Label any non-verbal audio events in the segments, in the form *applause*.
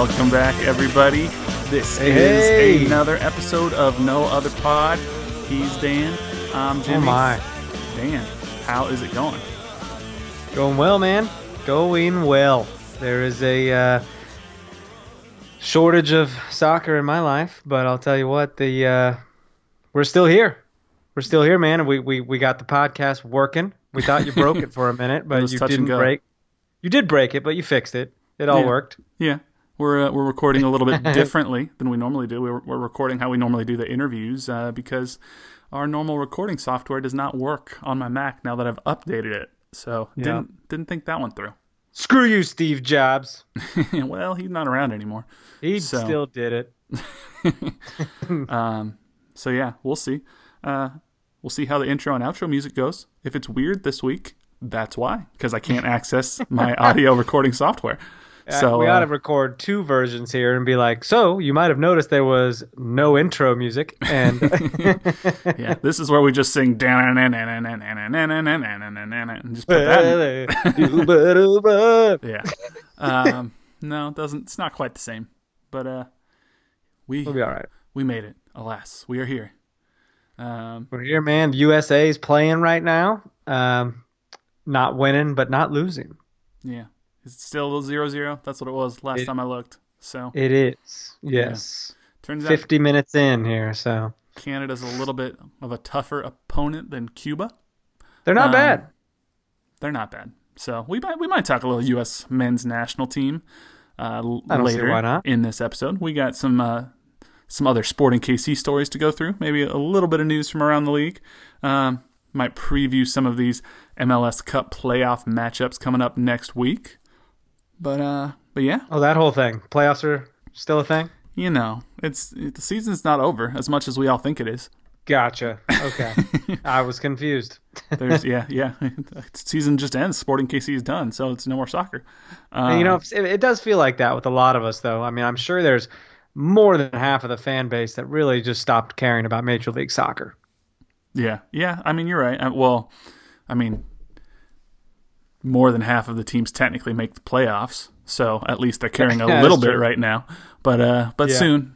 Welcome back, everybody. This Hey. is another episode of No Other Pod. He's Dan. I'm Jimmy. Oh my. Dan, how is it going? Going well, man. Going well. There is a uh, shortage of soccer in my life, but I'll tell you what, the uh, we're still here. We're still here, man. and We we we got the podcast working. We thought you broke it *laughs* for a minute, but you didn't break. You did break it, but you fixed it. It all Yeah. worked. Yeah, we're uh, we're recording a little bit *laughs* differently than we normally do. We're, we're recording how we normally do the interviews uh, because our normal recording software does not work on my Mac now that I've updated it. So didn't didn't think that one through. *laughs* Screw you, Steve Jobs. well, he's not around anymore. He So- still did it. *laughs* Um, so yeah, we'll see. Uh, we'll see how the intro and outro music goes. If it's weird this week, that's why, because I can't access my audio recording software. So we uh, ought to record two versions here and be like, so you might have noticed there was no intro music, and yeah, this is where we just sing and just put that. Yeah. Um, no, it doesn't. It's not quite the same, but uh, we We'll be all right. we made it. Alas, we are here. Um, We're here, man. The USA is playing right now. Um, not winning, but not losing. yeah, it's still zero zero. That's what it was last It- time I looked. So It is. Yes. turns out 50 minutes in here, so Canada's a little bit of a tougher opponent than Cuba. they're not Um, bad. They're not bad. So we might we might talk a little U.S. men's national team uh, l- I don't see later why not. in this episode. We got some uh, some other Sporting KC stories to go through. Maybe a little bit of news from around the league. Um, might preview some of these MLS Cup playoff matchups coming up next week. But uh, but yeah, Oh, that whole thing. Playoffs are still a thing? you know, it's it, the season's not over as much as we all think it is. Gotcha. Okay. *laughs* I was confused. There's yeah *laughs* yeah, *laughs* season just ends. Sporting KC is done, so it's no more soccer. Uh, you know, it, it does feel like that with a lot of us, though. I mean, I'm sure there's more than half of the fan base that really just stopped caring about Major League Soccer. Yeah, yeah. I mean, you're right. Uh, well, I mean, more than half of the teams technically make the playoffs, so at least they're carrying a *laughs* little bit right now. But uh, but Yeah. soon,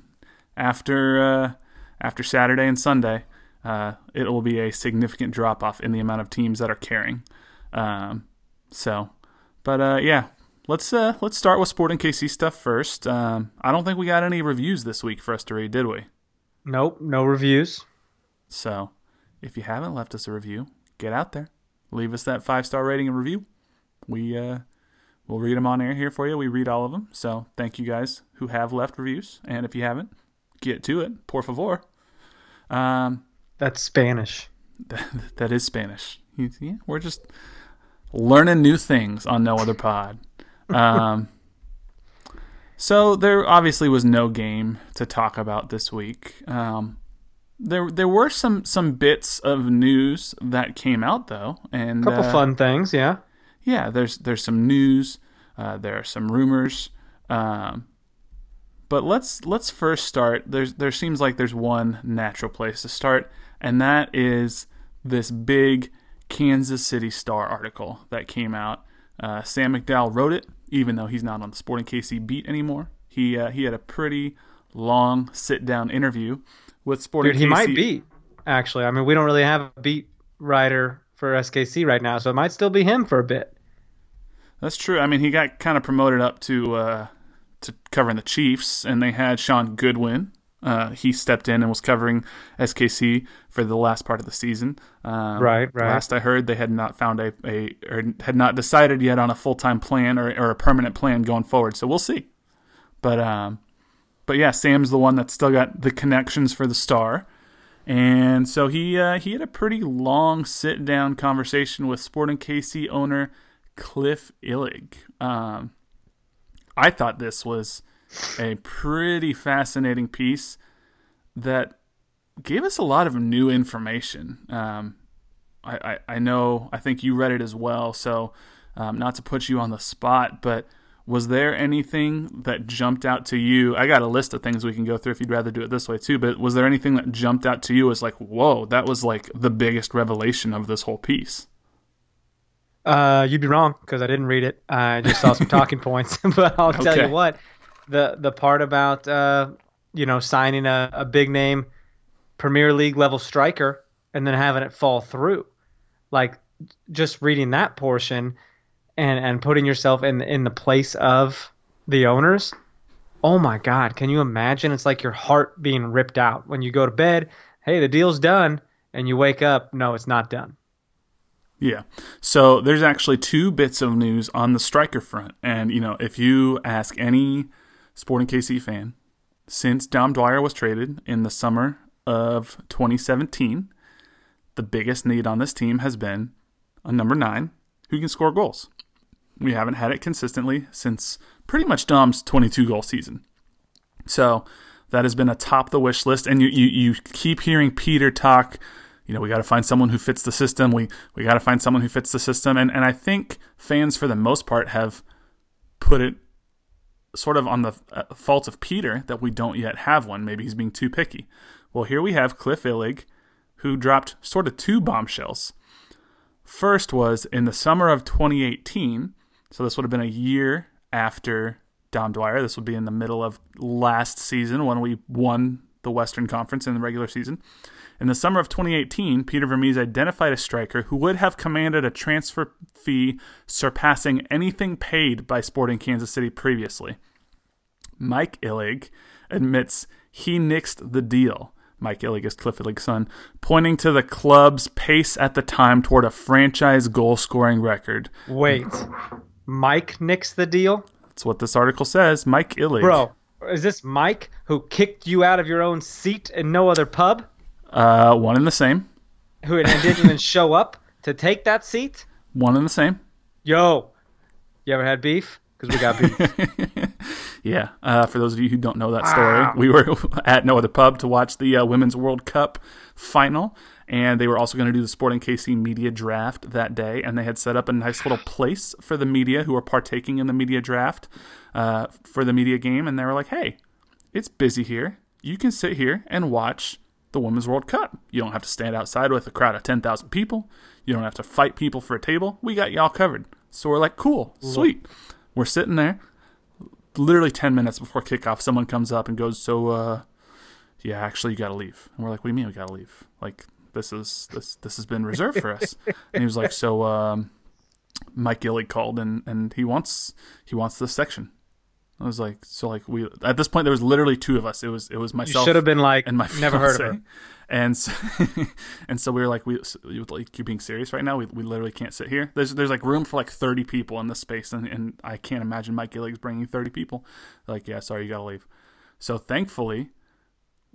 after uh, after Saturday and Sunday, uh, it will be a significant drop off in the amount of teams that are carrying. Um, so, but uh, yeah. Let's uh, let's start with Sporting KC stuff first. Um, I don't think we got any reviews this week for us to read, did we? Nope, no reviews. So, if you haven't left us a review, get out there, leave us that five star rating and review. We uh, we'll read them on air here for you. We read all of them. So, thank you guys who have left reviews, and if you haven't, get to it, por favor. Um, That's Spanish. *laughs* that is Spanish. You- Yeah, we're just learning new things on No Other Pod. Um, *laughs* so there obviously was no game to talk about this week. Um, there there were some some bits of news that came out though, and a couple uh, fun things, yeah. Yeah, there's there's some news. Uh, there are some rumors. Um, but let's let's first start. There's there seems like there's one natural place to start, and that is this big Kansas City Star article that came out. Uh, Sam McDowell wrote it, even though he's not on the Sporting KC beat anymore. He uh, he had a pretty long sit down interview with Sporting. KC. He might beat, actually. I mean, we don't really have a beat writer for SKC right now, so it might still be him for a bit. That's true. I mean, he got kind of promoted up to uh, to covering the Chiefs, and they had Sean Goodwin. Uh, he stepped in and was covering SKC for the last part of the season. Um, Right, right. Last I heard, they had not found a, a or had not decided yet on a full time plan or, or a permanent plan going forward. So we'll see. But um, but yeah, Sam's the one that's still got the connections for the star, And so he uh, he had a pretty long sit down conversation with Sporting KC owner Cliff Illig. Um, I thought this was a pretty fascinating piece that gave us a lot of new information. Um, I, I, I, know, I think you read it as well, so um, not to put you on the spot, but was there anything that jumped out to you? I got a list of things we can go through if you'd rather do it this way too, but was there anything that jumped out to you as like, whoa, that was like the biggest revelation of this whole piece? Uh, you'd be wrong because I didn't read it. I just saw some *laughs* talking points. *laughs* but I'll tell you what, the the part about uh, you know signing a, a big name Premier League level striker and then having it fall through, like just reading that portion and and putting yourself in in the place of the owners. Oh my God! Can you imagine? It's like your heart being ripped out when you go to bed. Hey, the deal's done, and you wake up. No, it's not done. Yeah. So there's actually two bits of news on the striker front. And, you know, if you ask any Sporting KC fan, since Dom Dwyer was traded in the summer of 2017, the biggest need on this team has been a number nine who can score goals. We haven't had it consistently since pretty much Dom's 22 goal season. So that has been atop the wish list. And you, you, you keep hearing Peter talk you know, we got to find someone who fits the system. We we got to find someone who fits the system. And and I think fans, for the most part, have put it sort of on the uh, fault of Peter that we don't yet have one. Maybe he's being too picky. Well, here we have Cliff Illig, who dropped sort of two bombshells. First was in the summer of 2018, so this would have been a year after Dom Dwyer. This would be in the middle of last season when we won the Western Conference in the regular season. In the summer of 2018, Peter Vermes identified a striker who would have commanded a transfer fee surpassing anything paid by Sporting Kansas City previously. Mike Illig admits he nixed the deal. Mike Illig is Cliff Illig's son, pointing to the club's pace at the time toward a franchise goal scoring record. Wait, Mike nixed the deal? That's what this article says. Mike Illig. Bro, is this Mike who kicked you out of your own seat in no other pub? Uh, one and the same. Who didn't even *laughs* show up to take that seat? One and the same. Yo, you ever had beef? Because we got beef. *laughs* yeah. Uh, for those of you who don't know that story, ah. we were *laughs* at no other pub to watch the uh, Women's World Cup final, and they were also going to do the Sporting KC media draft that day, and they had set up a nice little place for the media who were partaking in the media draft uh, for the media game, and they were like, "Hey, it's busy here. You can sit here and watch." The Women's World Cup. You don't have to stand outside with a crowd of 10,000 people. You don't have to fight people for a table. We got y'all covered. So we're like, cool, sweet. We're sitting there. Literally 10 minutes before kickoff, someone comes up and goes, So, uh, yeah, actually, you got to leave. And we're like, What do you mean we got to leave? Like, this is this this has been reserved for us. *laughs* and he was like, So, um, Mike Illig called and, and he wants he wants this section. I was like, so like we at this point there was literally two of us. It was it was myself. You should have been like, and my never fiance. heard of her. And so, *laughs* and so we were like, we like you're being serious right now. We, we literally can't sit here. There's there's like room for like 30 people in this space, and, and I can't imagine Mike Illig's bringing 30 people. Like, yeah, sorry, you gotta leave. So thankfully,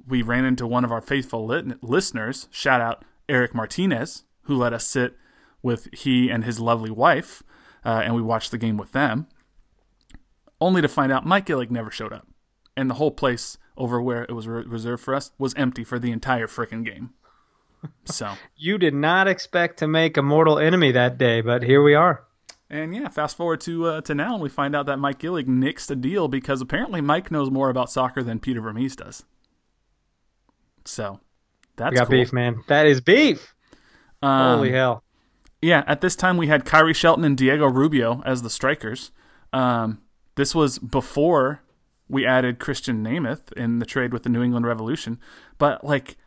we ran into one of our faithful lit- listeners. Shout out Eric Martinez, who let us sit with he and his lovely wife, uh, and we watched the game with them only to find out Mike Illig never showed up. And the whole place over where it was re- reserved for us was empty for the entire freaking game. So *laughs* you did not expect to make a mortal enemy that day, but here we are. And yeah, fast forward to uh, to now, and we find out that Mike Illig nixed a deal because apparently Mike knows more about soccer than Peter Vermes does. So that's we got cool. beef, man. That is beef. Um, Holy hell! Yeah, at this time we had Khiry Shelton and Diego Rubio as the strikers. Um, this was before we added Krisztian Nemeth in the trade with the New England Revolution. But like,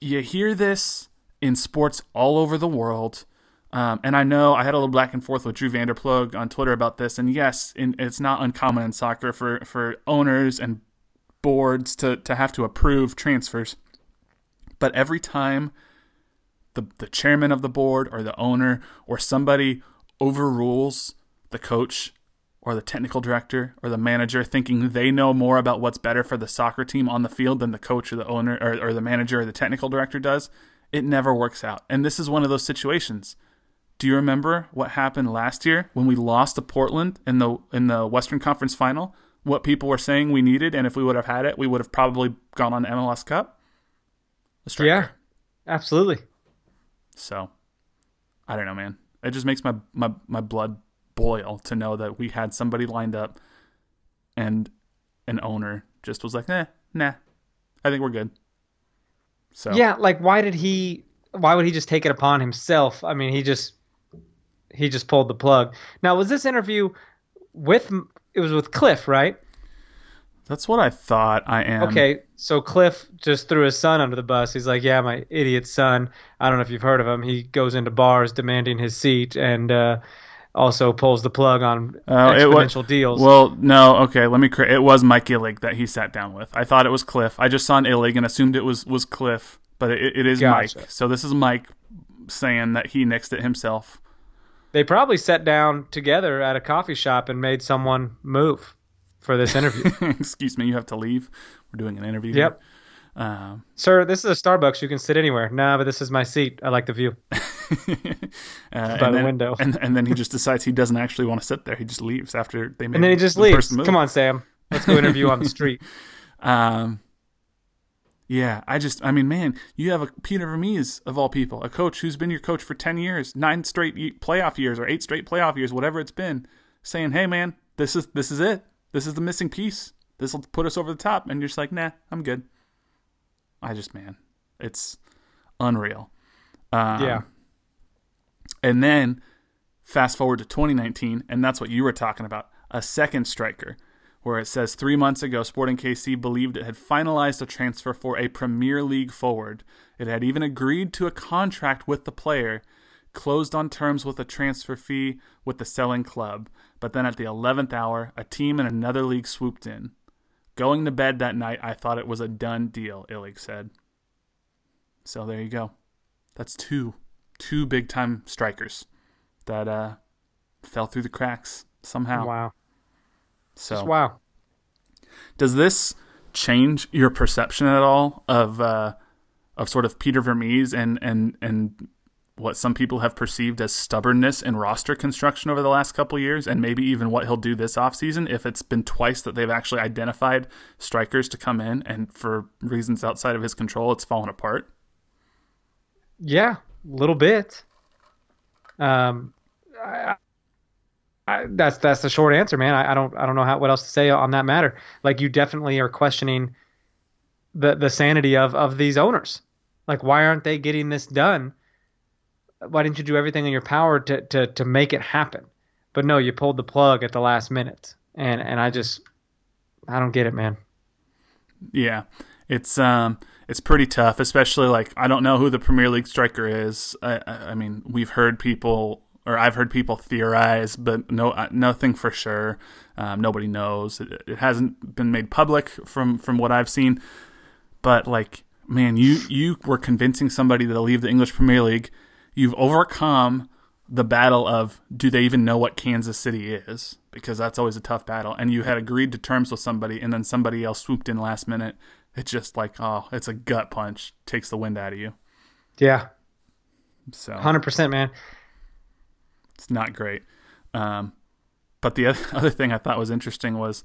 you hear this in sports all over the world. Um, and I know I had a little back and forth with Drew Vanderplug on Twitter about this. And yes, in, it's not uncommon in soccer for, for owners and boards to, to have to approve transfers. But every time the, the chairman of the board or the owner or somebody overrules the coach or the technical director or the manager thinking they know more about what's better for the soccer team on the field than the coach or the owner or, or the manager or the technical director does, it never works out. And this is one of those situations. Do you remember what happened last year when we lost to Portland in the in the Western Conference Final? What people were saying we needed, and if we would have had it, we would have probably gone on MLS Cup. Yeah, absolutely. So, I don't know, man. It just makes my my my blood boil to know that we had somebody lined up and an owner just was like, "Nah, nah, I think we're good." So yeah, like why did he? Why would he just take it upon himself? I mean, he just he just pulled the plug. Now, was this interview with? It was with Cliff, right? That's what I thought. I am. Okay, so Cliff just threw his son under the bus. He's like, "Yeah, my idiot son. I don't know if you've heard of him. He goes into bars demanding his seat, and uh, also pulls the plug on uh, exponential was, deals. Well, no, okay, let me. It was Mike Illig that he sat down with. I thought it was Cliff. I just saw an Illig and assumed it was was Cliff, but it, it is gotcha. Mike. So this is Mike saying that he nixed it himself. They probably sat down together at a coffee shop and made someone move for this interview. *laughs* Excuse me, you have to leave. We're doing an interview. Yep. Um, Sir, this is a Starbucks. You can sit anywhere. Nah, but this is my seat. I like the view. *laughs* *laughs* uh, by the then, window. And, and then he just decides he doesn't actually want to sit there. He just leaves after they make. And then he just the leaves. Come on, Sam. Let's go interview on the *laughs* street. Um, yeah, I just, I mean, man, you have a Peter Vermes of all people, a coach who's been your coach for 10 years, nine straight playoff years or eight straight playoff years, whatever it's been, saying, hey, man, this is, this is it. This is the missing piece. This will put us over the top. And you're just like, nah, I'm good. I just man, it's unreal. Um, yeah. And then fast forward to 2019, and that's what you were talking about a second striker, where it says three months ago, Sporting KC believed it had finalized a transfer for a Premier League forward. It had even agreed to a contract with the player, closed on terms with a transfer fee with the selling club. But then at the 11th hour, a team in another league swooped in. Going to bed that night, I thought it was a done deal, Illig said. So there you go. That's two, two big time strikers that uh, fell through the cracks somehow. Wow. So Just wow. Does this change your perception at all of uh, of sort of Peter Vermes and and and what some people have perceived as stubbornness in roster construction over the last couple years, and maybe even what he'll do this offseason if it's been twice that they've actually identified strikers to come in, and for reasons outside of his control, it's fallen apart. Yeah, little bit. Um, I, I, that's that's the short answer, man. I, I don't I don't know how what else to say on that matter. Like you definitely are questioning the the sanity of of these owners. Like why aren't they getting this done? why didn't you do everything in your power to, to, to make it happen? But no, you pulled the plug at the last minute. And, and I just, I don't get it, man. Yeah. It's, um, it's pretty tough, especially like, I don't know who the Premier League striker is. I, I mean, we've heard people, or I've heard people theorize, but no, uh, nothing for sure. Um, nobody knows. It, it hasn't been made public from, from what I've seen. But like, man, you, you were convincing somebody to leave the English Premier League you've overcome the battle of do they even know what Kansas City is? Because that's always a tough battle. And you had agreed to terms with somebody, and then somebody else swooped in last minute. It's just like, oh, it's a gut punch, takes the wind out of you. Yeah. So, 100%, man. It's not great. Um, but the *laughs* other thing I thought was interesting was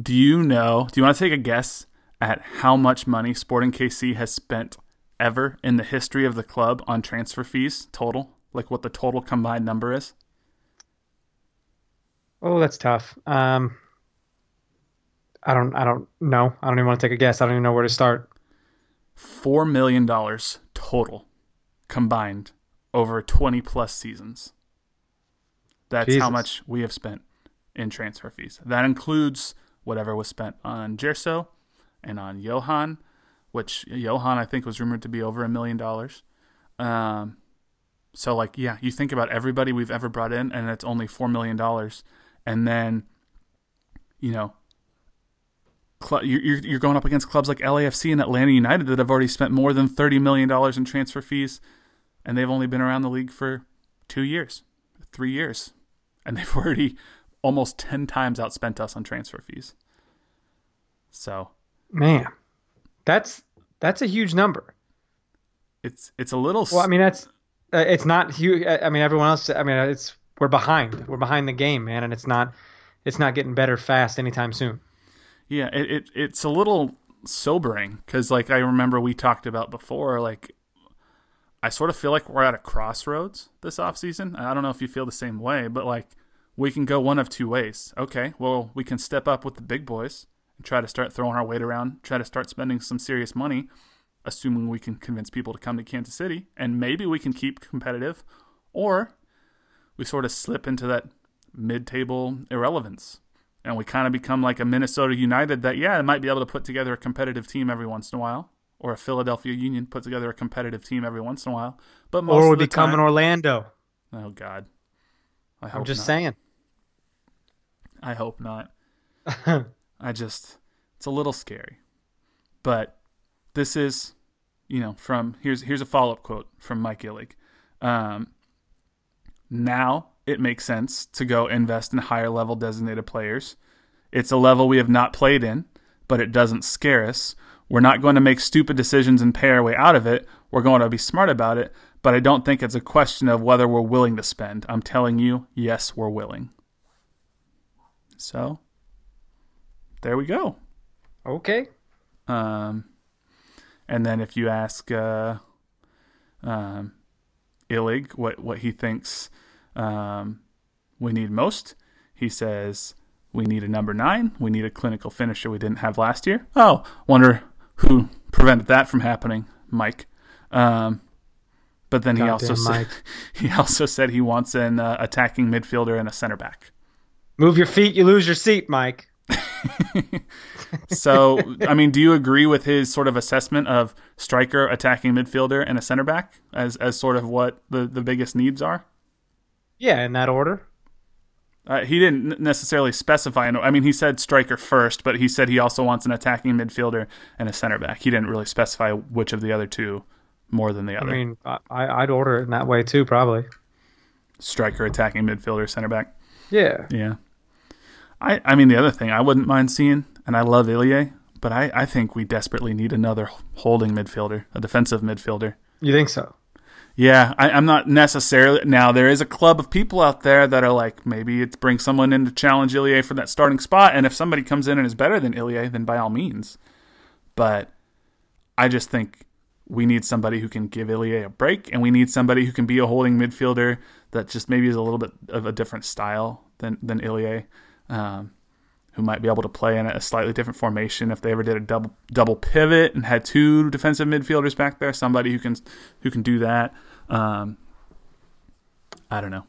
do you know, do you want to take a guess at how much money Sporting KC has spent ever in the history of the club on transfer fees total? Like what the total combined number is? Oh, that's tough. Um, I don't. I don't know. I don't even want to take a guess. I don't even know where to start. Four million dollars total, combined over twenty plus seasons. That's Jesus. how much we have spent in transfer fees. That includes whatever was spent on Gerso and on Johan which Johan I think was rumored to be over a million dollars. Um, so like yeah, you think about everybody we've ever brought in, and it's only four million dollars, and then you know you're you're going up against clubs like LAFC and Atlanta United that have already spent more than thirty million dollars in transfer fees, and they've only been around the league for two years, three years, and *laughs* they've already almost 10 times outspent us on transfer fees. So, man, that's that's a huge number. It's it's a little Well, I mean that's uh, it's not huge. I mean everyone else I mean it's we're behind. We're behind the game, man, and it's not it's not getting better fast anytime soon. Yeah, it, it it's a little sobering cuz like I remember we talked about before like I sort of feel like we're at a crossroads this offseason. I don't know if you feel the same way, but like we can go one of two ways. Okay, well, we can step up with the big boys and try to start throwing our weight around, try to start spending some serious money, assuming we can convince people to come to Kansas City, and maybe we can keep competitive, or we sort of slip into that mid-table irrelevance and we kind of become like a Minnesota United that yeah, it might be able to put together a competitive team every once in a while, or a Philadelphia Union put together a competitive team every once in a while. But most or we become time, an Orlando. oh god, I hope I'm just not. saying. I hope not. *laughs* I just it's a little scary. But this is, you know, from here's here's a follow up quote from Mike Illig. Um, now it makes sense to go invest in higher level designated players. It's a level we have not played in, but it doesn't scare us. We're not going to make stupid decisions and pay our way out of it. We're going to be smart about it, but I don't think it's a question of whether we're willing to spend. I'm telling you, yes, we're willing. So, there we go. Okay. Um, and then if you ask uh, um, Illig what what he thinks um, we need most, he says we need a number nine. We need a clinical finisher we didn't have last year. Oh, wonder who prevented that from happening, Mike. Um, but then he also said *laughs* he also said he wants an uh, attacking midfielder and a center back. Move your feet, you lose your seat, Mike. *laughs* So, I mean, do you agree with his sort of assessment of striker, attacking midfielder, and a center back as as sort of what the, the biggest needs are? Yeah, in that order. Uh, he didn't necessarily specify. I mean, he said striker first, but he said he also wants an attacking midfielder and a center back. He didn't really specify which of the other two more than the other. I mean, I, I'd order it in that way too, probably. striker, attacking midfielder, center back. Yeah. Yeah. I, I mean, the other thing I wouldn't mind seeing, and I love Ilya, but I, I think we desperately need another holding midfielder, a defensive midfielder. You think so? Yeah, I, I'm not necessarily. Now, there is a club of people out there that are like, maybe it's bring someone in to challenge Ilya for that starting spot, and if somebody comes in and is better than Ilya, then by all means. But I just think we need somebody who can give Ilya a break, and we need somebody who can be a holding midfielder that just maybe is a little bit of a different style than than Ilya, um, who might be able to play in a slightly different formation if they ever did a double double pivot and had two defensive midfielders back there. Somebody who can who can do that. Um, I don't know.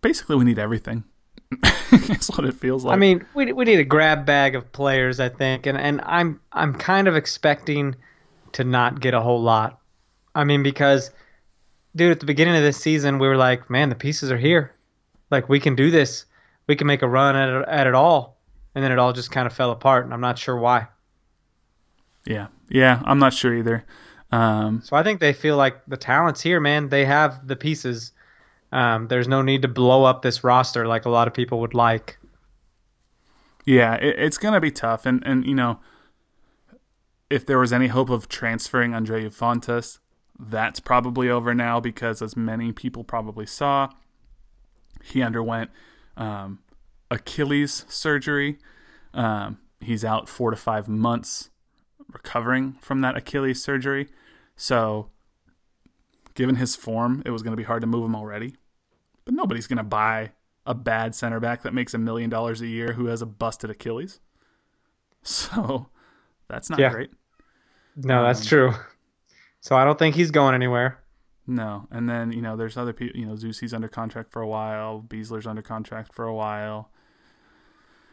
Basically, we need everything. *laughs* That's what it feels like. I mean, we we need a grab bag of players, I think, and and I'm I'm kind of expecting to not get a whole lot. I mean, because dude, at the beginning of this season, we were like, man, the pieces are here, like we can do this, we can make a run at it, at it all, and then it all just kind of fell apart, and I'm not sure why. yeah, yeah, I'm not sure either. Um, So I think they feel like the talent's here, man. They have the pieces. Um, there's no need to blow up this roster like a lot of people would like. Yeah, it, it's gonna be tough, and and you know, if there was any hope of transferring Andreu Fontas, that's probably over now because, as many people probably saw, he underwent um, Achilles surgery. Um, he's out four to five months recovering from that Achilles surgery. So, given his form, it was going to be hard to move him already. But nobody's going to buy a bad center back that makes a million dollars a year who has a busted Achilles. So, that's not Yeah. great. No, that's Um, true. So I don't think he's going anywhere. No, and then you know there's other people. You know, Zusi's under contract for a while. Besler's under contract for a while.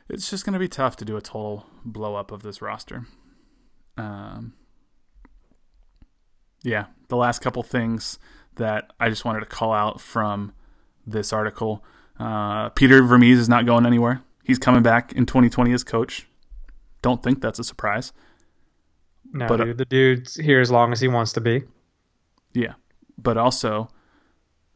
It's just going to be tough to do a total blow up of this roster. Um, yeah, the last couple things that I just wanted to call out from this article. Uh, Peter Vermes is not going anywhere. He's coming back in 2020 as coach. Don't think that's a surprise. No, But, uh, dude, the dude's here as long as he wants to be. Yeah, but also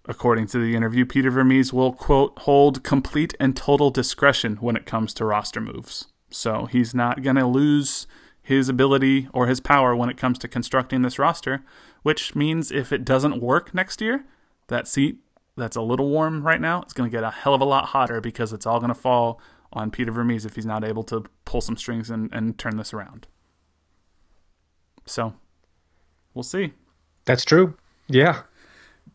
According to the interview, Peter Vermes will, quote, hold complete and total discretion when it comes to roster moves. So he's not going to lose his ability or his power when it comes to constructing this roster, which means if it doesn't work next year, that seat that's a little warm right now is going to get a hell of a lot hotter because it's all going to fall on Peter Vermes if he's not able to pull some strings and, and turn this around. So we'll see. That's true. Yeah.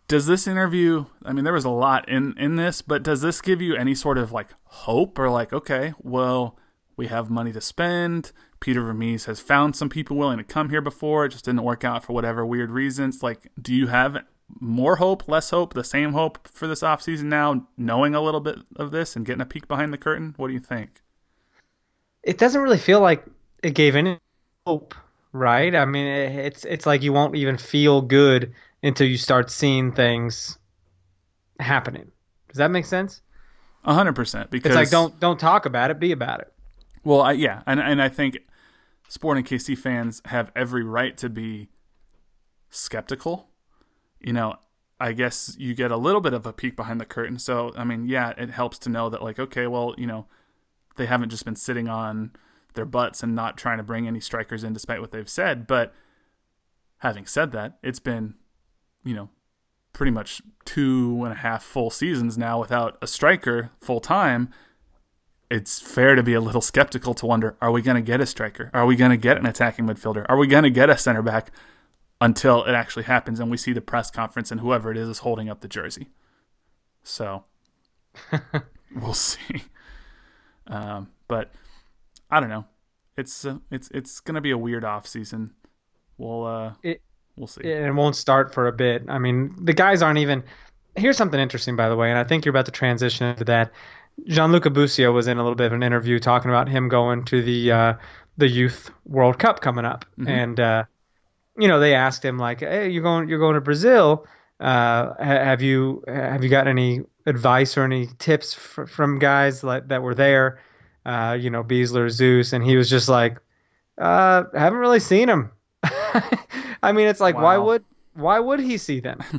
Does this interview i mean there was a lot in in this but does this give you any sort of like hope or like okay well we have money to spend. Peter vermes has found some people willing to come here before. It just didn't work out for whatever weird reasons. Like do you have more hope less hope the same hope for this offseason now knowing a little bit of this and getting a peek behind the curtain? What do you think? It doesn't really feel like it gave any hope right? I mean it's it's like you won't even feel good until you start seeing things happening. Does that make sense? A hundred percent. Because it's like don't don't talk about it, be about it. Well, I, yeah, and and I think Sporting KC fans have every right to be skeptical. You know, I guess you get a little bit of a peek behind the curtain. So, I mean, yeah, it helps to know that like, okay, well, you know, they haven't just been sitting on their butts and not trying to bring any strikers in, despite what they've said. But having said that, it's been you know, pretty much two and a half full seasons now without a striker full time, it's fair to be a little skeptical to wonder are we going to get a striker? Are we going to get an attacking midfielder? Are we going to get a center back until it actually happens and we see the press conference and whoever it is is holding up the jersey? So *laughs* we'll see. Um, but I don't know. It's uh, it's it's going to be a weird off season. We'll uh, it, We'll see. It won't start for a bit. I mean, the guys aren't even. Here's something interesting, by the way, and I think you're about to transition into that. Gianluca Busio was in a little bit of an interview talking about him going to the uh, the Youth World Cup coming up, mm-hmm. and uh, you know they asked him like, "Hey, you're going you're going to Brazil. Uh, have you have you got any advice or any tips f- from guys like that were there? Uh, you know, Besler, Zeus, and he was just like, uh, haven't really seen him. *laughs* I mean, it's like wow. why would why would he see them? yeah.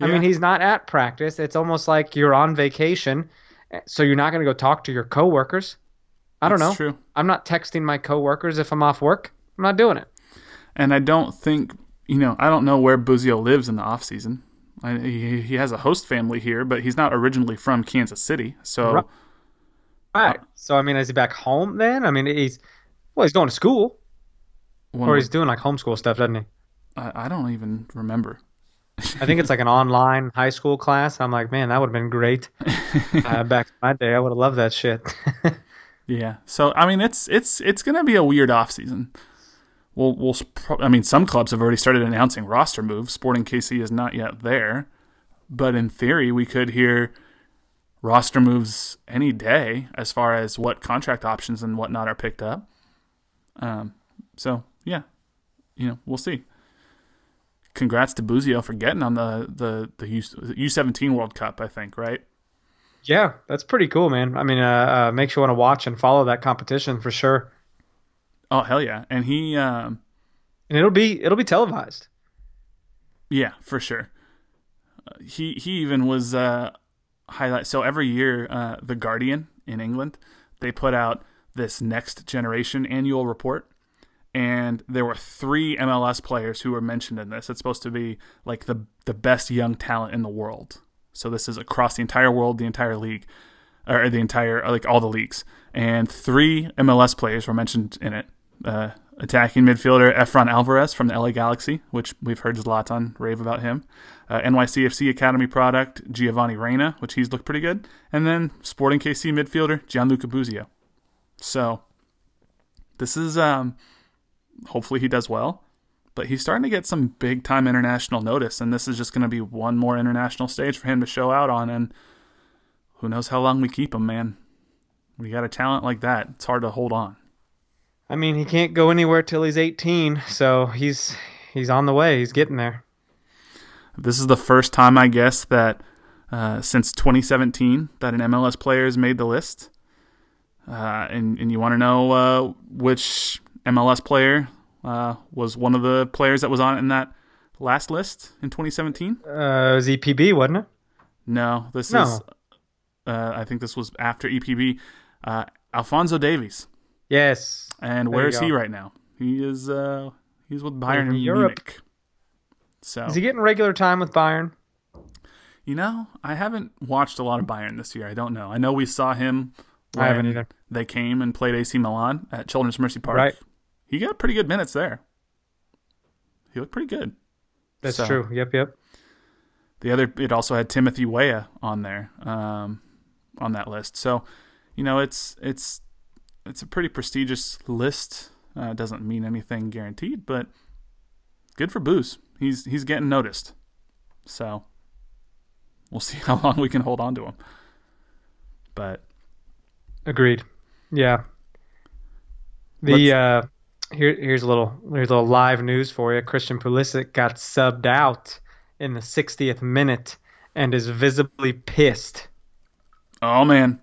*laughs* I mean, he's not at practice. It's almost like you're on vacation, so you're not going to go talk to your coworkers. I don't That's know. True. I'm not texting my coworkers if I'm off work. I'm not doing it. And I don't think you know. I don't know where Busio lives in the off season. I, he, he has a host family here, but he's not originally from Kansas City. So, right. right. Uh, so I mean, is he back home then? I mean, he's well, he's going to school. Well, or he's doing like homeschool stuff, doesn't he? I, I don't even remember. I think it's like an *laughs* online high school class. I'm like, man, that would have been great. *laughs* uh, back in my day, I would have loved that shit. *laughs* yeah. So I mean, it's it's it's gonna be a weird off season. We'll we'll. I mean, some clubs have already started announcing roster moves. Sporting KC is not yet there, but in theory, we could hear roster moves any day as far as what contract options and whatnot are picked up. Um. So yeah, you know, we'll see. Congrats to Busio for getting on the the the U seventeen World Cup. I think right. Yeah, that's pretty cool, man. I mean, uh, uh, makes you want to watch and follow that competition for sure. Oh hell yeah! And he um, and it'll be it'll be televised. Yeah, for sure. Uh, he he even was uh, highlight. So every year, uh, the Guardian in England they put out this next generation annual report and there were three MLS players who were mentioned in this. It's supposed to be like the the best young talent in the world. So this is across the entire world, the entire league, or the entire like all the leagues. And three MLS players were mentioned in it. Uh, attacking midfielder Efrain Alvarez from the LA Galaxy, which we've heard Zlatan rave about him. Uh, NYCFC Academy product Giovanni Reyna, which he's looked pretty good. And then Sporting KC midfielder Gianluca Busio. So this is um, hopefully he does well. But he's starting to get some big time international notice, and this is just going to be one more international stage for him to show out on. And who knows how long we keep him, man? We got a talent like that; it's hard to hold on. I mean, he can't go anywhere till he's 18, so he's he's on the way. He's getting there. This is the first time, I guess, that uh, since 2017 that an MLS player has made the list. Uh, and and you want to know uh, which MLS player uh, was one of the players that was on in that last list in 2017? Uh, it was EPB, wasn't it? No, this No. is. Uh, I think this was after EPB. Uh, Alphonso Davies, Yes. and There where you he right now? He is. Uh, he's with Bayern In Europe. Munich. So Is he getting regular time with Bayern? you know, I haven't watched a lot of Bayern this year. I don't know. I know we saw him. I haven't when either. They came and played AC Milan at Children's Mercy Park. Right. He got pretty good minutes there. He looked pretty good. That's So- true. Yep, yep. The other, it also had Timothy Weah on there, um, on that list. So, you know, it's it's it's a pretty prestigious list. Uh, it doesn't mean anything guaranteed, but good for Booze. He's he's getting noticed. So we'll *laughs* see how long we can hold on to him. But Agreed. Yeah. The uh, here here's a little here's a little live news for you. Christian Pulisic got subbed out in the 60th minute and is visibly pissed. oh man,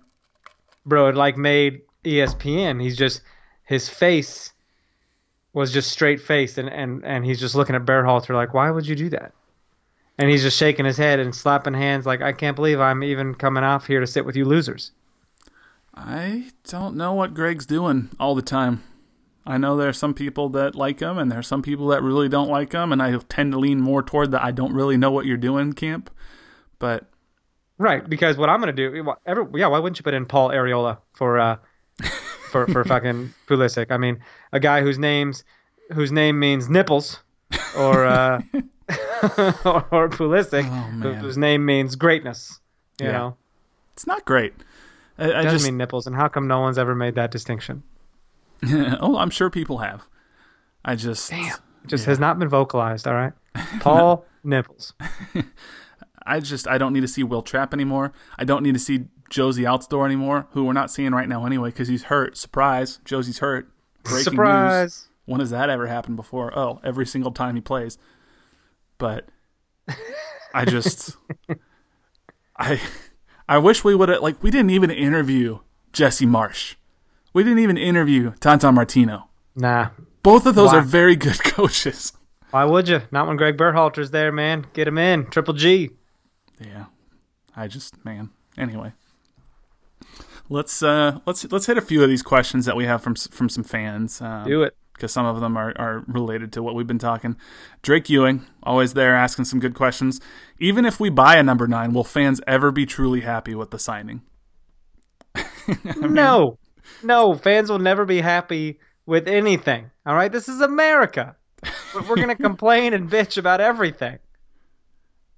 Bro, it like made ESPN. He's just his face was just straight faced and, and, and he's just looking at Berhalter like, why would you do that? And he's just shaking his head and slapping hands like, I can't believe I'm even coming off here to sit with you losers. I don't know what Greg's doing all the time. I know there are some people that like him, and there are some people that really don't like him, and I tend to lean more toward the I don't really know what you're doing camp. But Right, because what I'm gonna do, every, yeah, why wouldn't you put in Paul Arriola for uh, for for *laughs* fucking Pulisic? I mean, a guy whose name's whose name means nipples, or uh, *laughs* or, or Pulisic, Oh, whose name means greatness. You Yeah. know, it's not great. I, I it doesn't just mean nipples, and how come no one's ever made that distinction? *laughs* oh, I'm sure people have. I just It just has not been vocalized. All right, *laughs* Paul Nipples. *laughs* I just I don't need to see Will Trapp anymore. I don't need to see Jozy Altidore anymore, who we're not seeing right now anyway because he's hurt. Surprise, Jozy's hurt. Breaking news. Surprise! When has that ever happened before? Oh, every single time he plays. But I just I I wish we would have like we didn't even interview Jesse Marsch. We didn't even interview Tata Martino. Nah, Both of those Why? are very good *laughs* coaches. why would you? Not when Greg Berhalter's there, man. Get him in. Triple G. Yeah. I just man. Anyway. Let's uh let's let's hit a few of these questions that we have from from some fans. Um, Do it. because some of them are, are related to what we've been talking. Drake Ewing, always there asking some good questions. Even if we buy a number nine, will fans ever be truly happy with the signing? *laughs* no, no, fans will never be happy with anything. All right, this is America. We're, we're gonna *laughs* complain and bitch about everything.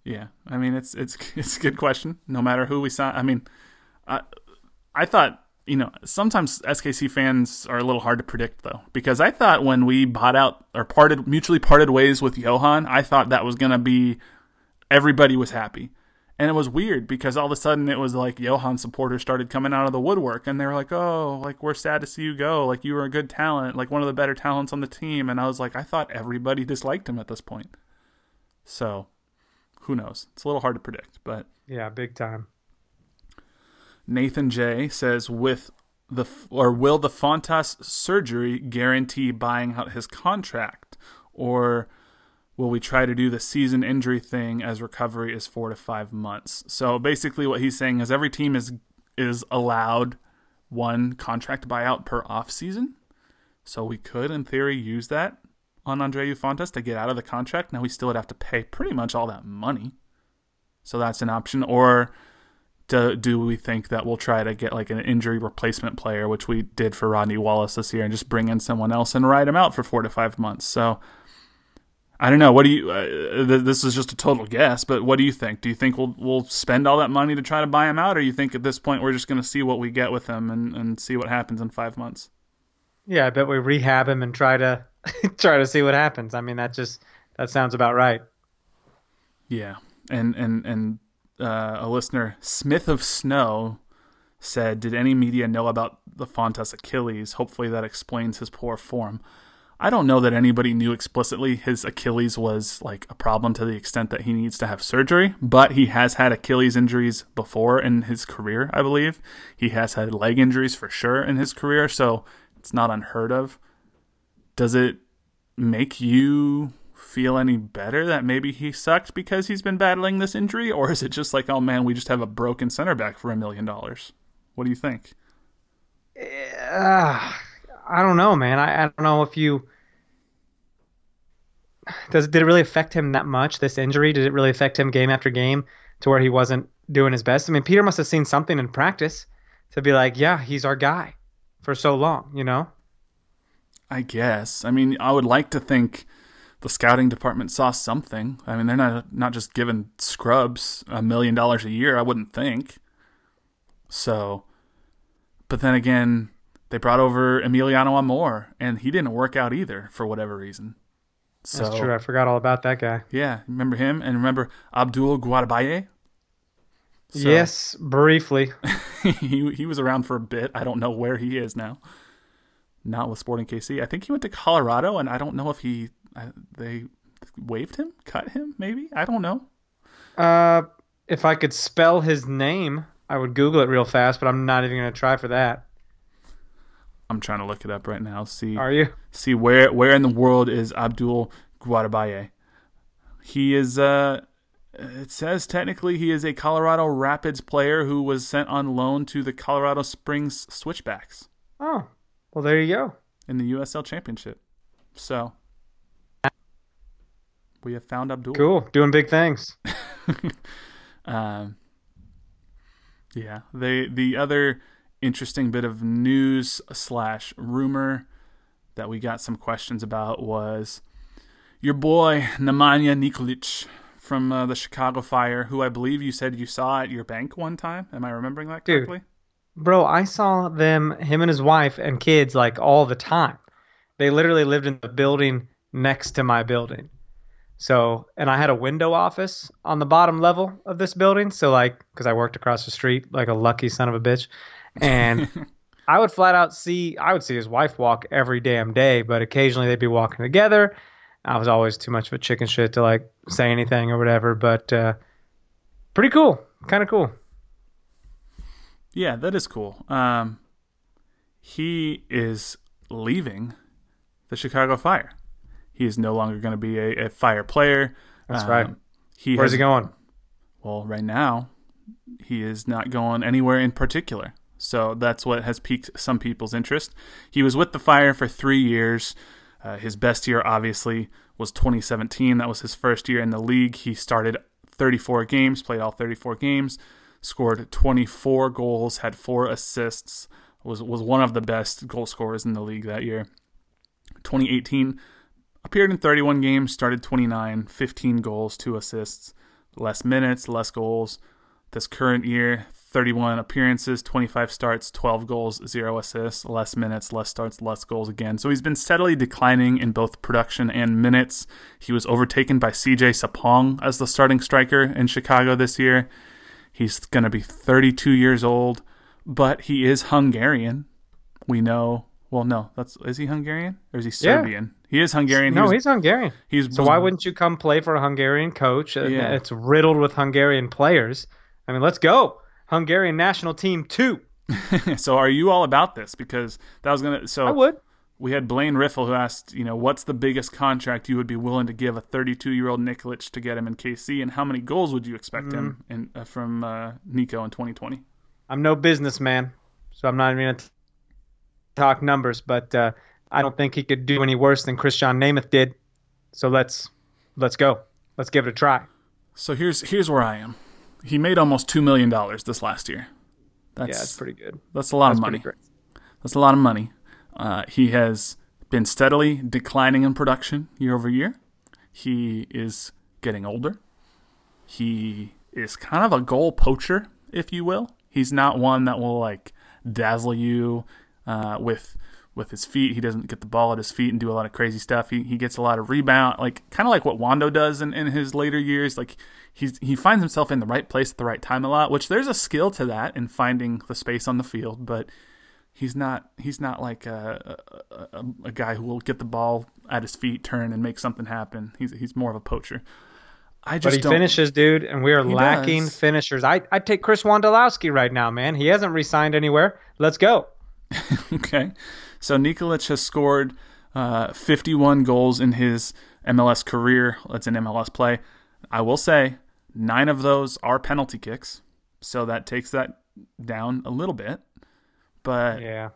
Yeah, I mean it's it's it's a good question. No matter who we sign, I mean, I I thought you know sometimes SKC fans are a little hard to predict though because I thought when we bought out or parted mutually parted ways with Johan, I thought that was gonna be everybody was happy. And it was weird because all of a sudden it was like Johan supporters started coming out of the woodwork and they were like, "Oh, like we're sad to see you go. Like you were a good talent, like one of the better talents on the team." And I was like, I thought everybody disliked him at this point. So, who knows? It's a little hard to predict, but Yeah, big time. Nathan J says with the or will the Fontas surgery guarantee buying out his contract or will we try to do the season injury thing as recovery is 4 to 5 months. So basically what he's saying is every team is is allowed one contract buyout per off season. So we could in theory use that on Andreu Fontas to get out of the contract. Now we still would have to pay pretty much all that money. So that's an option or do we think that we'll try to get like an injury replacement player, which we did for Rodney Wallace this year, and just bring in someone else and ride him out for four to five months? So I don't know. What do you? Uh, th- this is just a total guess, but what do you think? Do you think we'll we'll spend all that money to try to buy him out, or you think at this point we're just going to see what we get with him and, and see what happens in five months? Yeah, I bet we rehab him and try to *laughs* try to see what happens. I mean, that just that sounds about right. Yeah, and and and uh, a listener, Smith of Snow, said, "Did any media know about the Fontas Achilles? Hopefully that explains his poor form." I don't know that anybody knew explicitly his Achilles was like a problem to the extent that he needs to have surgery, but he has had Achilles injuries before in his career, I believe. He has had leg injuries for sure in his career, so it's not unheard of. Does it make you feel any better that maybe he sucked because he's been battling this injury, or is it just like, oh man, we just have a broken center back for a million dollars? What do you think? Uh, I don't know, man. I, I don't know if you does did it really affect him that much? This injury did it really affect him game after game to where he wasn't doing his best? I mean, Peter must have seen something in practice to be like, yeah, he's our guy for so long, you know? I guess. I mean, I would like to think the scouting department saw something. I mean, they're not not just giving scrubs a million dollars a year. I wouldn't think. So, but then again, they brought over Emiliano Amor, and he didn't work out either for whatever reason. So, That's true. I forgot all about that guy. Yeah, remember him, and remember Abdul Rwatubyaye. So, yes, briefly. *laughs* he he was around for a bit. I don't know where he is now. Not with Sporting KC. I think he went to Colorado, and I don't know if he they waived him, cut him, maybe. I don't know. Uh, if I could spell his name, I would Google it real fast, but I'm not even going to try for that. I'm trying to look it up right now. See, are you? See where where in the world is Abdul Rwatubyaye? He is uh it says technically he is a Colorado Rapids player who was sent on loan to the Colorado Springs Switchbacks. Oh, well, there you go. In the USL Championship. So, we have found Abdul. Cool, doing big things. *laughs* um, yeah, they the other interesting bit of news slash rumor that we got some questions about was your boy Nemanja Nikolic from uh, the Chicago Fire, who I believe you said you saw at your bank one time. Am I remembering that correctly? Dude, bro, I saw them, him and his wife and kids, like all the time. They literally lived in the building next to my building. So, and I had a window office on the bottom level of this building. So, like, because I worked across the street like a lucky son of a bitch. And *laughs* I would flat out see, I would see his wife walk every damn day, but occasionally they'd be walking together. I was always too much of a chicken shit to like say anything or whatever, but uh, pretty cool, kind of cool. Yeah, that is cool. Um, he is leaving the Chicago Fire. He is no longer going to be a, a, Fire player. That's um, right. He Where's has, he going? Well, right now, he is not going anywhere in particular. So that's what has piqued some people's interest. He was with the Fire for three years. Uh, his best year, obviously, was 2017. That was his first year in the league. He started 34 games, played all 34 games, scored 24 goals, had four assists, was was one of the best goal scorers in the league that year. 2018 appeared in 31 games, started 29, 15 goals, two assists, less minutes, less goals. This current year, 31 appearances, 25 starts, 12 goals, 0 assists, less minutes, less starts, less goals again. So he's been steadily declining in both production and minutes. He was overtaken by CJ Sapong as the starting striker in Chicago this year. He's going to be 32 years old, but he is Hungarian. We know. Well, no, that's is he Hungarian or is he Serbian? Yeah. He is Hungarian. No, he was, he's Hungarian. He's so why wouldn't you come play for a Hungarian coach? Yeah. It's riddled with Hungarian players. I mean, let's go. Hungarian national team too. *laughs* so are you all about this? Because that was gonna. So I would. We had Blaine Riffle who asked, you know, what's the biggest contract you would be willing to give a 32 year old Nikolic to get him in KC, and how many goals would you expect mm. him in, uh, from uh, Nico in 2020? I'm no businessman, so I'm not even gonna t- talk numbers, but uh, I don't think he could do any worse than Krisztian Nemeth did. So let's let's go. Let's give it a try. So here's here's where I am he made almost two million dollars this last year. That's, yeah, that's pretty good. That's a lot that's of money. That's a lot of money. Uh, he has been steadily declining in production year over year. He is getting older. He is kind of a goal poacher, if you will. He's not one that will like dazzle you uh, with with his feet. He doesn't get the ball at his feet and do a lot of crazy stuff. He he gets a lot of rebound, like kind of like what Wondo does in, in his later years. Like he's he finds himself in the right place at the right time a lot, which there's a skill to that in finding the space on the field, but he's not he's not like a, a, a, guy who will get the ball at his feet, turn and make something happen. He's he's more of a poacher. I just but he finishes, dude, and we are lacking does. finishers. I I take Chris Wondolowski right now, man. He hasn't re-signed anywhere. Let's go. *laughs* okay, so Nikolic has scored uh, 51 goals in his MLS career. That's in MLS play. I will say nine of those are penalty kicks, so that takes that down a little bit. But Yeah.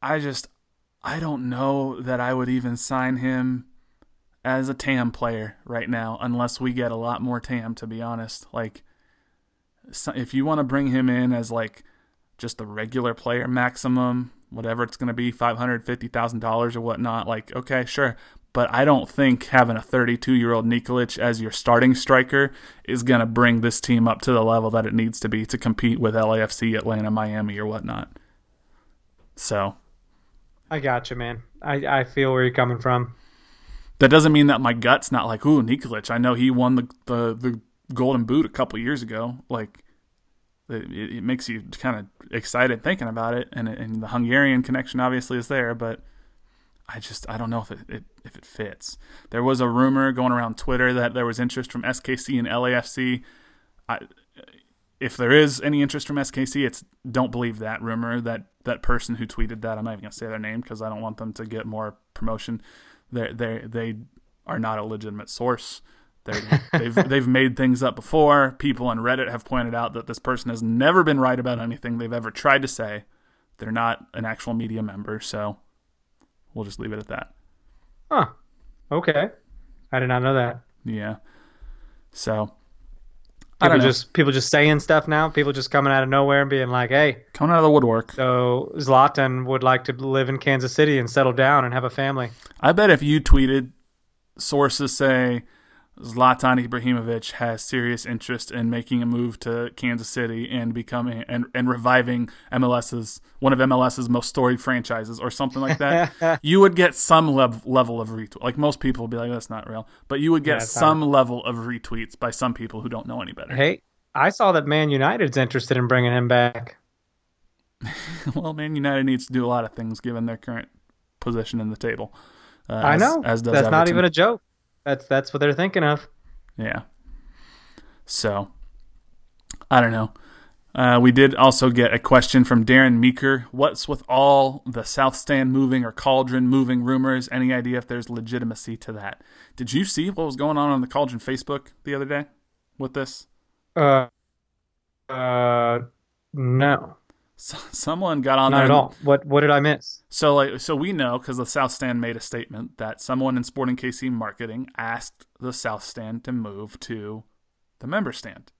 I just I don't know that I would even sign him as a TAM player right now unless we get a lot more TAM to be honest. Like if you want to bring him in as like just the regular player maximum, whatever it's going to be, $550,000 or whatnot, like okay, sure. But I don't think having a 32-year-old Nikolic as your starting striker is going to bring this team up to the level that it needs to be to compete with LAFC, Atlanta, Miami or whatnot. So, I got you, man. I, I feel where you're coming from. that doesn't mean that my gut's not like, ooh, Nikolic. I know he won the the, the Golden Boot a couple years ago. Like, it, it makes you kind of excited thinking about it, and and the Hungarian connection obviously is there, but I just I don't know if it, it if it fits. There was a rumor going around Twitter that there was interest from SKC and LAFC. I, if there is any interest from SKC, it's don't believe that rumor. That that person who tweeted that, I'm not even gonna say their name because I don't want them to get more promotion. They they they are not a legitimate source. They've they've made things up before. People on Reddit have pointed out that this person has never been right about anything they've ever tried to say. They're not an actual media member, so we'll just leave it at that. Huh. Okay. I did not know that. Yeah. So I People just people just saying stuff now. People just coming out of nowhere and being like, "Hey, coming out of the woodwork. so Zlatan would like to live in Kansas City and settle down and have a family." I bet if you tweeted, sources say Zlatan Ibrahimovic has serious interest in making a move to Kansas City and becoming and, and reviving MLS's one of MLS's most storied franchises or something like that. *laughs* you would get some lev- level of retweet. Like most people would be like, "That's not real," but you would get Yeah, some level of retweets by some people who don't know any better. Hey, I saw that Man United's interested in bringing him back. *laughs* well, Man United needs to do a lot of things given their current position in the table. Uh, I as- know. As does That's not even a joke. That's that's what they're thinking of. Yeah. So, I don't know. Uh, we did also get a question from Darren Meeker. What's with all the South Stand moving or Cauldron moving rumors? Any idea if there's legitimacy to that? Did you see what was going on on the Cauldron Facebook the other day with this? Uh, uh, no, S *laughs* someone got on not there. at all. What what did I miss? So like so we know because the South Stand made a statement that someone in Sporting KC marketing asked the South Stand to move to the member stand.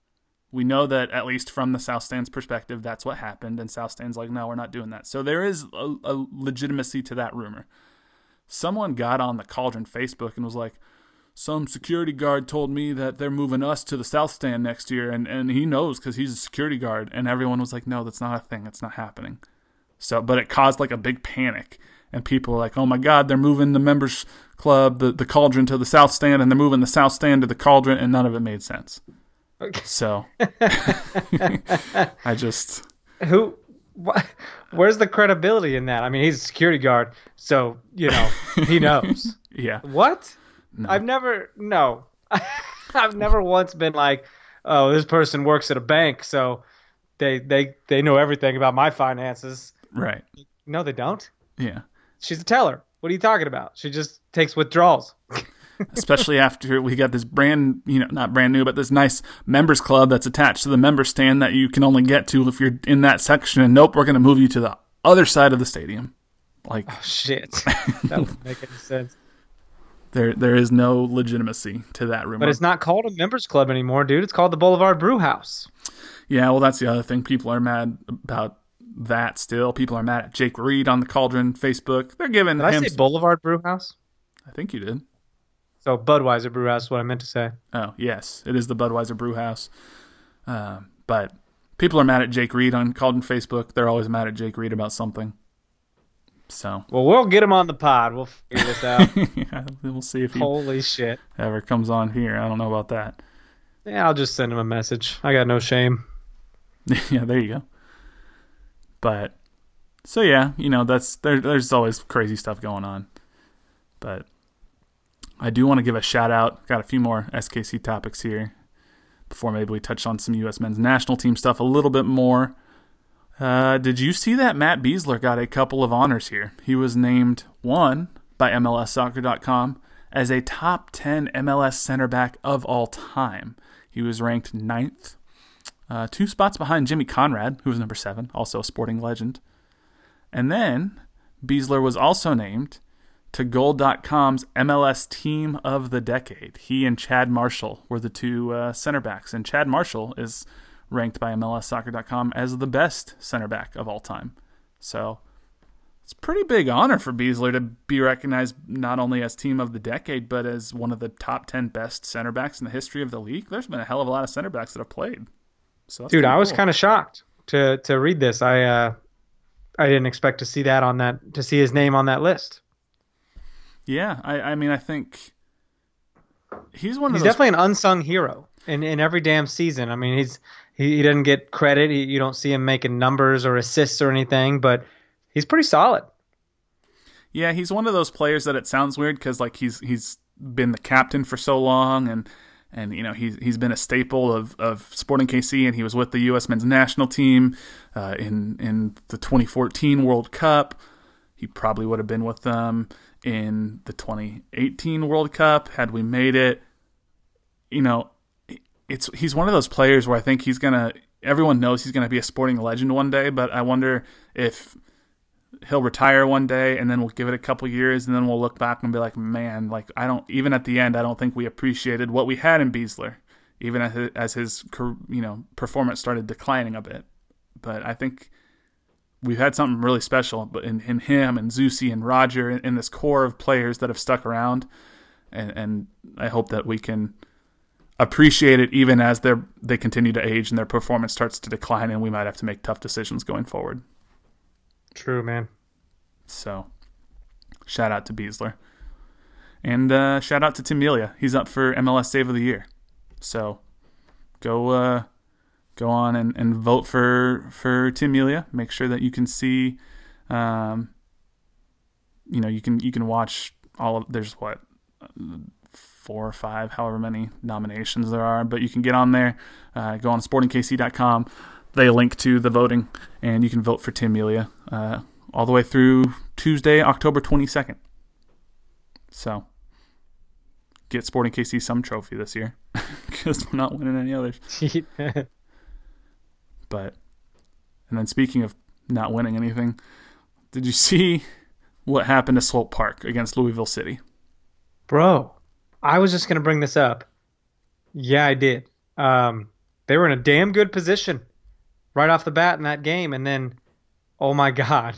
We know that at least from the South Stand's perspective, that's what happened, and South Stand's like, no, we're not doing that. So there is a, a legitimacy to that rumor. Someone got on the Cauldron Facebook and was like, some security guard told me that they're moving us to the South Stand next year, and, and he knows because he's a security guard. And everyone was like, no, that's not a thing. It's not happening. So, but it caused like a big panic, and people were like, "Oh my God, they're moving the members club, the the cauldron to the south stand, and they're moving the south stand to the cauldron," and none of it made sense. So, *laughs* *laughs* I just Who? What, where's the credibility in that? I mean, he's a security guard, so you know he *laughs* knows. yeah, what? I've never no. *laughs* I've never once been like, oh, this person works at a bank, so they they they know everything about my finances. right, No, they don't. yeah. She's a teller. What are you talking about? She just takes withdrawals. *laughs* Especially after we got this brand, you know, not brand new, but this nice members club that's attached to the member stand that you can only get to if you're in that section. And nope, we're going to move you to the other side of the stadium. Like oh, Shit, that doesn't make any sense. There, there is no legitimacy to that rumor. But it's not called a members club anymore, dude. It's called the Boulevard Brew House. Yeah, well, that's the other thing. People are mad about that still. People are mad at Jake Reed on the Cauldron Facebook. They're giving Did I him. say Boulevard Brew House? I think you did. So Budweiser Brew House is what I meant to say. Oh, yes. It is the Budweiser Brew House. Um, but people are mad at Jake Reed on Cauldron Facebook. They're always mad at Jake Reed about something. So, Well, we'll get him on the pod. We'll figure this out. *laughs* yeah, we'll see if he Holy shit. ever comes on here. I don't know about that. Yeah, I'll just send him a message. I got no shame. *laughs* yeah, there you go. But so yeah, you know that's there. There's always crazy stuff going on, but I do want to give a shout out. Got a few more SKC topics here before maybe we touch on some U.S. men's national team stuff a little bit more. Uh, did you see that Matt Besler got a couple of honors here? He was named one by MLSsoccer.com as a top 10 MLS center back of all time. He was ranked ninth, uh, two spots behind Jimmy Conrad, who was number seven, also a sporting legend. And then Besler was also named to Goal.com's MLS Team of the Decade. He and Chad Marshall were the two uh, center backs, and Chad Marshall is ranked by MLSsoccer.com as the best center back of all time. So it's a pretty big honor for Besler to be recognized not only as Team of the Decade, but as one of the top 10 best center backs in the history of the league. There's been a hell of a lot of center backs that have played. So Dude, I was kind of shocked to to read this. I uh, I didn't expect to see that on that to see his name on that list. Yeah, I, I mean, I think he's one. He's those... definitely an unsung hero in in every damn season. I mean, he's he, he doesn't get credit. He, you don't see him making numbers or assists or anything, but he's pretty solid. Yeah, he's one of those players that it sounds weird because like he's he's been the captain for so long and and you know he's he's been a staple of, of Sporting KC and he was with the U.S. men's national team uh, in in the 2014 World Cup. He probably would have been with them in the 2018 World Cup had we made it. You know, it's he's one of those players where I think he's gonna. Everyone knows he's gonna be a sporting legend one day, but I wonder if he'll retire one day and then we'll give it a couple years and then we'll look back and be like, man, like I don't even at the end I don't think we appreciated what we had in Besler, even as his, you know performance started declining a bit. But I think we've had something really special but in, in him and Zusi and Roger in, this core of players that have stuck around and, and I hope that we can appreciate it even as they they continue to age and their performance starts to decline and we might have to make tough decisions going forward. True, man. So shout out to Besler. And uh, shout out to Tim Melia. He's up for MLS Save of the Year. So go uh, go on and, and vote for for Tim Melia. Make sure that you can see, um, you know, you can you can watch all of. There's what four or five, however many nominations there are, but you can get on there. Uh, go on SportingKC.com. They link to the voting, and you can vote for Tim Melia uh, all the way through Tuesday, October 22nd. So get Sporting KC some trophy this year *laughs* because we're not winning any others. *laughs* But and then speaking of not winning anything, did you see what happened to Swope Park against Louisville City? Bro, I was just gonna bring this up. Yeah, I did. Um, they were in a damn good position right off the bat in that game, and then, oh my god.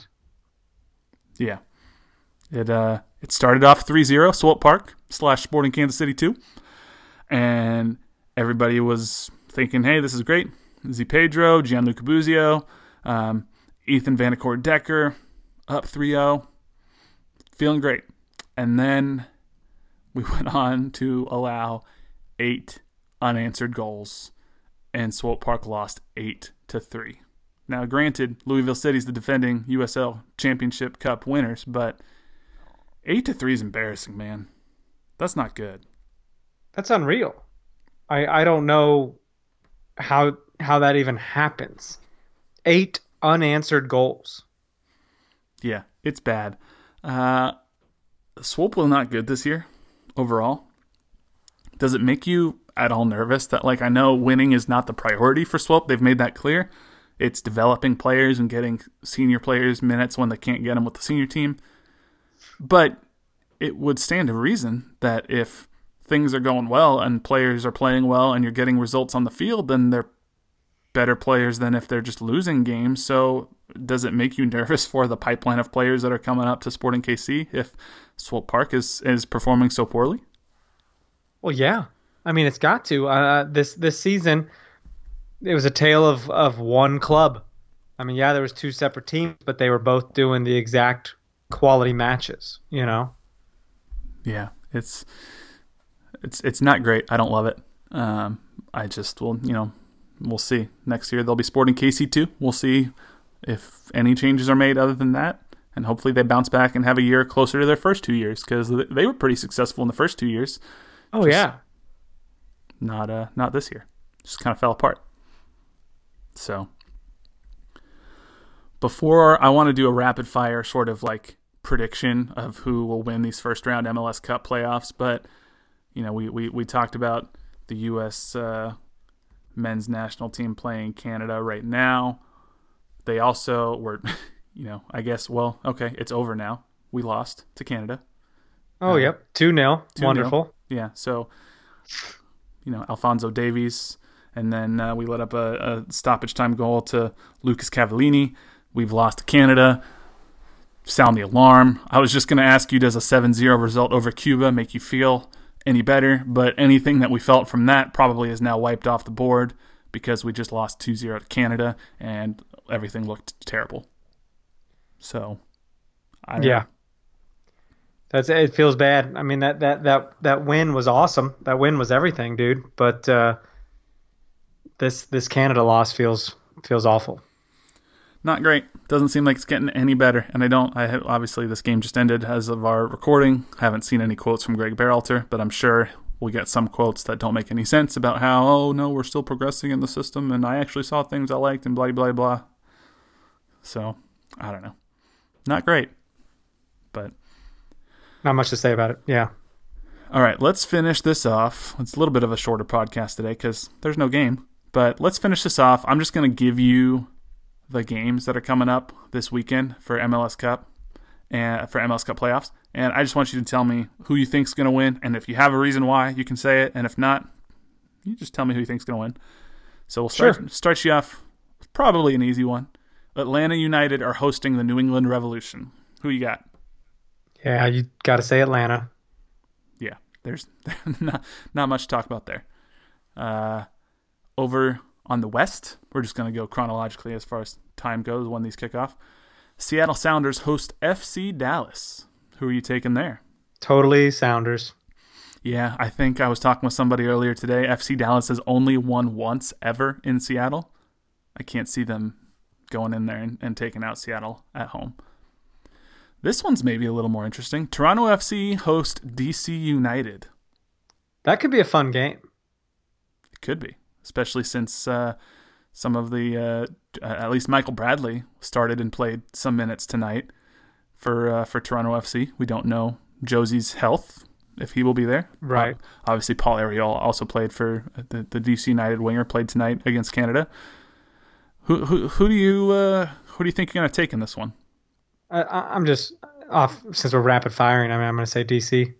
Yeah, it uh, it started off 3-0 Swope Park slash Sporting Kansas City two, and everybody was thinking, hey, this is great. Z Pedro, Gianluca Busio, um, Ethan Vanacore Decker, up 3 0. Feeling great. And then we went on to allow eight unanswered goals, and Swope Park lost 8 to 3. Now, granted, Louisville City's the defending USL Championship Cup winners, but 8 to 3 is embarrassing, man. That's not good. That's unreal. I I don't know how how that even happens. Eight unanswered goals. Yeah, it's bad. Uh, Swope will not good this year overall. Does it make you at all nervous that like I know winning is not the priority for Swope. They've made that clear. It's developing players and getting senior players minutes when they can't get them with the senior team. But it would stand to reason that if things are going well and players are playing well and you're getting results on the field, then they're better players than if they're just losing games. So does it make you nervous *laughs* for the pipeline of players that are coming up to Sporting KC if Swope Park is is performing so poorly? Well, yeah. I mean, it's got to. Uh, this this season, it was a tale of of one club. I mean, yeah, there was two separate teams, but they were both doing the exact quality matches. You know. Yeah, it's it's it's not great. I don't love it. Um, I just will, you know, we'll see. Next year they'll be sporting KC2. We'll see if any changes are made other than that. And hopefully they bounce back and have a year closer to their first two years because they were pretty successful in the first two years. Oh yeah. Not uh not this year. Just kind of fell apart. So before I want to do a rapid fire sort of like prediction of who will win these first round MLS Cup playoffs, but you know, we we, we talked about the U.S. Uh, men's national team playing Canada right now. They also were, *laughs* you know, I guess. Well, okay, it's over now. We lost to Canada. Oh, uh, yep, two 0 Wonderful. Yeah. So, you know, Alphonso Davies, and then uh, we let up a, a stoppage time goal to Lucas Cavallini. We've lost to Canada sound the alarm. I was just going to ask you does a 7 0 result over Cuba make you feel any better? But anything that we felt from that probably is now wiped off the board because we just lost 2 0 to Canada and everything looked terrible. So, I yeah. That's it feels bad. I mean that that that that win was awesome. That win was everything, dude. But uh, this this Canada loss feels feels awful not great. Doesn't seem like it's getting any better. And I don't. I have, obviously this game just ended as of our recording. I haven't seen any quotes from Greg Berhalter, but I'm sure we'll get some quotes that don't make any sense about how oh no we're still progressing in the system and I actually saw things I liked and blah blah blah. So I don't know. Not great, but not much to say about it. Yeah. All right, let's finish this off. It's a little bit of a shorter podcast today because there's no game. But let's finish this off. I'm just going to give you the games that are coming up this weekend for MLS Cup and for MLS Cup playoffs. And I just want you to tell me who you think's going to win, and if you have a reason why, you can say it. And if not, you just tell me who you think's going to win. So we'll start sure. start you off with probably an easy one. Atlanta United are hosting the New England Revolution. Who you got? Yeah, you got to say Atlanta. Yeah, there's *laughs* not not much to talk about there. Uh, over on the West, we're just going to go chronologically as far as time goes when these kick off. Seattle Sounders host FC Dallas. Who are you taking there? Totally Sounders. Yeah, I think I was talking with somebody earlier today. FC Dallas has only won once ever in Seattle. I can't see them going in there and, and taking out Seattle at home. This one's maybe a little more interesting. Toronto FC host DC United. That could be a fun game. It could be especially since uh, some of the uh, at least Michael Bradley started and played some minutes tonight for uh, for Toronto FC. We don't know Jozy's health if he will be there. Right. obviously, Paul Arriola also played for the, the DC United winger. Played tonight against Canada. Who who who do you uh, who do you think you're going to take in this one? I, am just off since we're rapid firing. I mean, I'm going to say DC.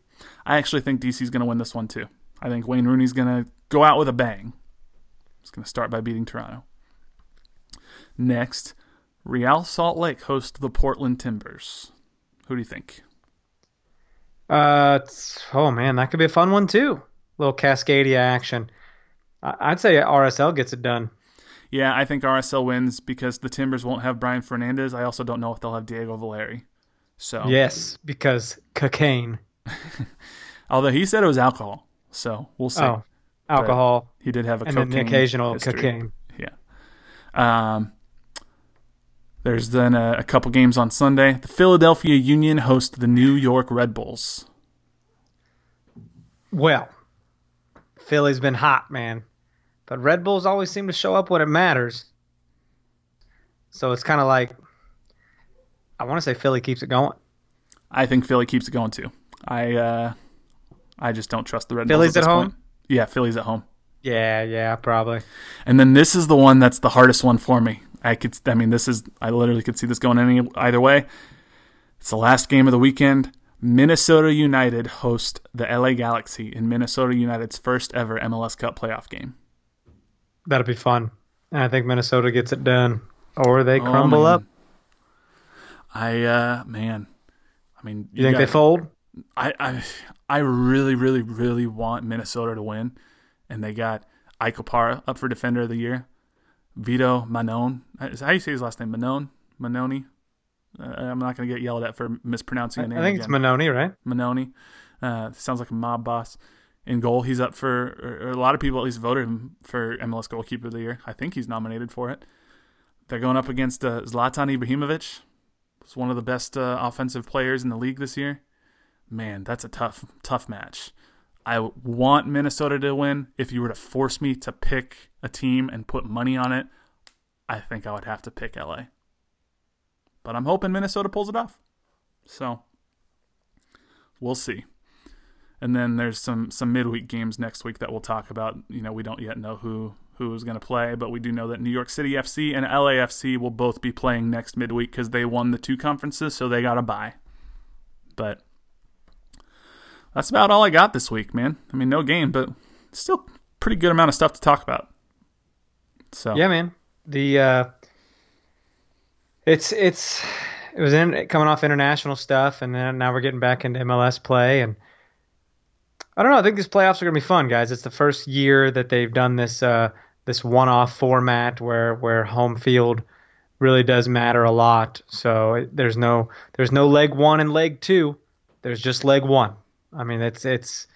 I actually think DC's going to win this one too. I think Wayne Rooney's going to go out with a bang. It's going to start by beating Toronto. Next, Real Salt Lake hosts the Portland Timbers. Who do you think? Uh, oh man, that could be a fun one too. A little Cascadia action. I'd say RSL gets it done. Yeah, I think RSL wins because the Timbers won't have Brian Fernandez. I also don't know if they'll have Diego Valeri. So yes, because cocaine. *laughs* Although he said it was alcohol, so we'll see. Oh, alcohol. He did have a and then the occasional history. cocaine. Yeah. Um, there's then a, a, couple games on Sunday. The Philadelphia Union host the New York Red Bulls. Well, Philly's been hot, man, but Red Bulls always seem to show up when it matters. So it's kind of like I want to say Philly keeps it going. I think Philly keeps it going too. I uh, I just don't trust the Red Philly's Bulls at, at home. Point. Yeah, Philly's at home. Yeah, yeah, probably. And then this is the one that's the hardest one for me. I could, I mean, this is, I literally could see this going any either way. It's the last game of the weekend. Minnesota United host the LA Galaxy in Minnesota United's first ever MLS Cup playoff game. That'll be fun. And I think Minnesota gets it done, or they oh, crumble oh, up. I, uh, man, I mean, you, you think got, they fold? I, I, I really, really, really want Minnesota to win and they got Ike Opara up for Defender of the Year. Vito Mannone. Is how you say his last name? Mannone? Mannone? Uh, I'm not going to get yelled at for mispronouncing the name. I think again. it's Mannone, right? Mannone. Uh, sounds like a mob boss. In goal, he's up for, or a lot of people at least voted him for MLS Goalkeeper of the Year. I think he's nominated for it. They're going up against uh, Zlatan Ibrahimovic. He's one of the best uh, offensive players in the league this year. Man, that's a tough, tough match. I want Minnesota to win. If you were to force me to pick a team and put money on it, I think I would have to pick LA. But I'm hoping Minnesota pulls it off. So we'll see. And then there's some some midweek games next week that we'll talk about. You know, we don't yet know who who is going to play, but we do know that New York City FC and LAFC will both be playing next midweek because they won the two conferences, so they got a bye. But that's about all I got this week, man. I mean, no game, but still pretty good amount of stuff to talk about. So yeah, man. The uh, it's it's it was in coming off international stuff, and then now we're getting back into MLS play, and I don't know. I think these playoffs are gonna be fun, guys. It's the first year that they've done this uh, this one-off format where where home field really does matter a lot. So there's no there's no leg one and leg two. There's just leg one. I mean, it's it's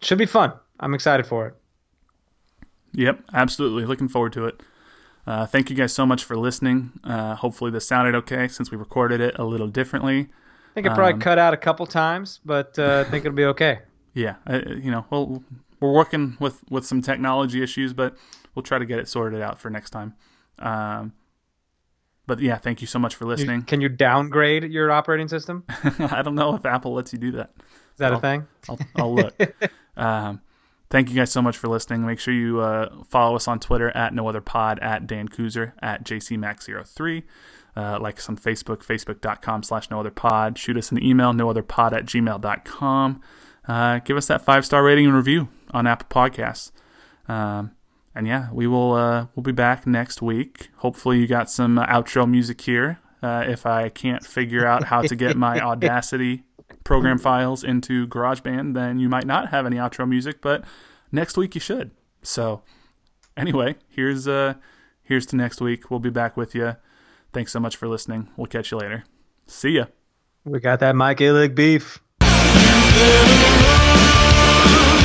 should be fun. I'm excited for it. Yep, absolutely. Looking forward to it. Uh, thank you guys so much for listening. Uh, hopefully, this sounded okay since we recorded it a little differently. I think it probably um, cut out a couple times, but uh, I think it'll be okay. Yeah, uh, you know, well, we're working with with some technology issues, but we'll try to get it sorted out for next time. Um, but yeah, thank you so much for listening. Can you downgrade your operating system? *laughs* I don't know if Apple lets you do that. Is that I'll, a thing? I'll, I'll look. *laughs* um, thank you guys so much for listening. Make sure you uh, follow us on Twitter at no other pod at Dan Kuzer at JCMax03. Uh, like us on Facebook, facebook.com slash no other pod. Shoot us an email, no other pod at gmail.com. Uh, give us that five star rating and review on Apple Podcasts. Um, and yeah, we will uh, we'll be back next week. Hopefully, you got some outro music here. Uh, if I can't figure out how to get my *laughs* Audacity program files into GarageBand, then you might not have any outro music, but next week you should. So anyway, here's uh here's to next week. We'll be back with you. Thanks so much for listening. We'll catch you later. See ya. We got that Mike Illig beef you.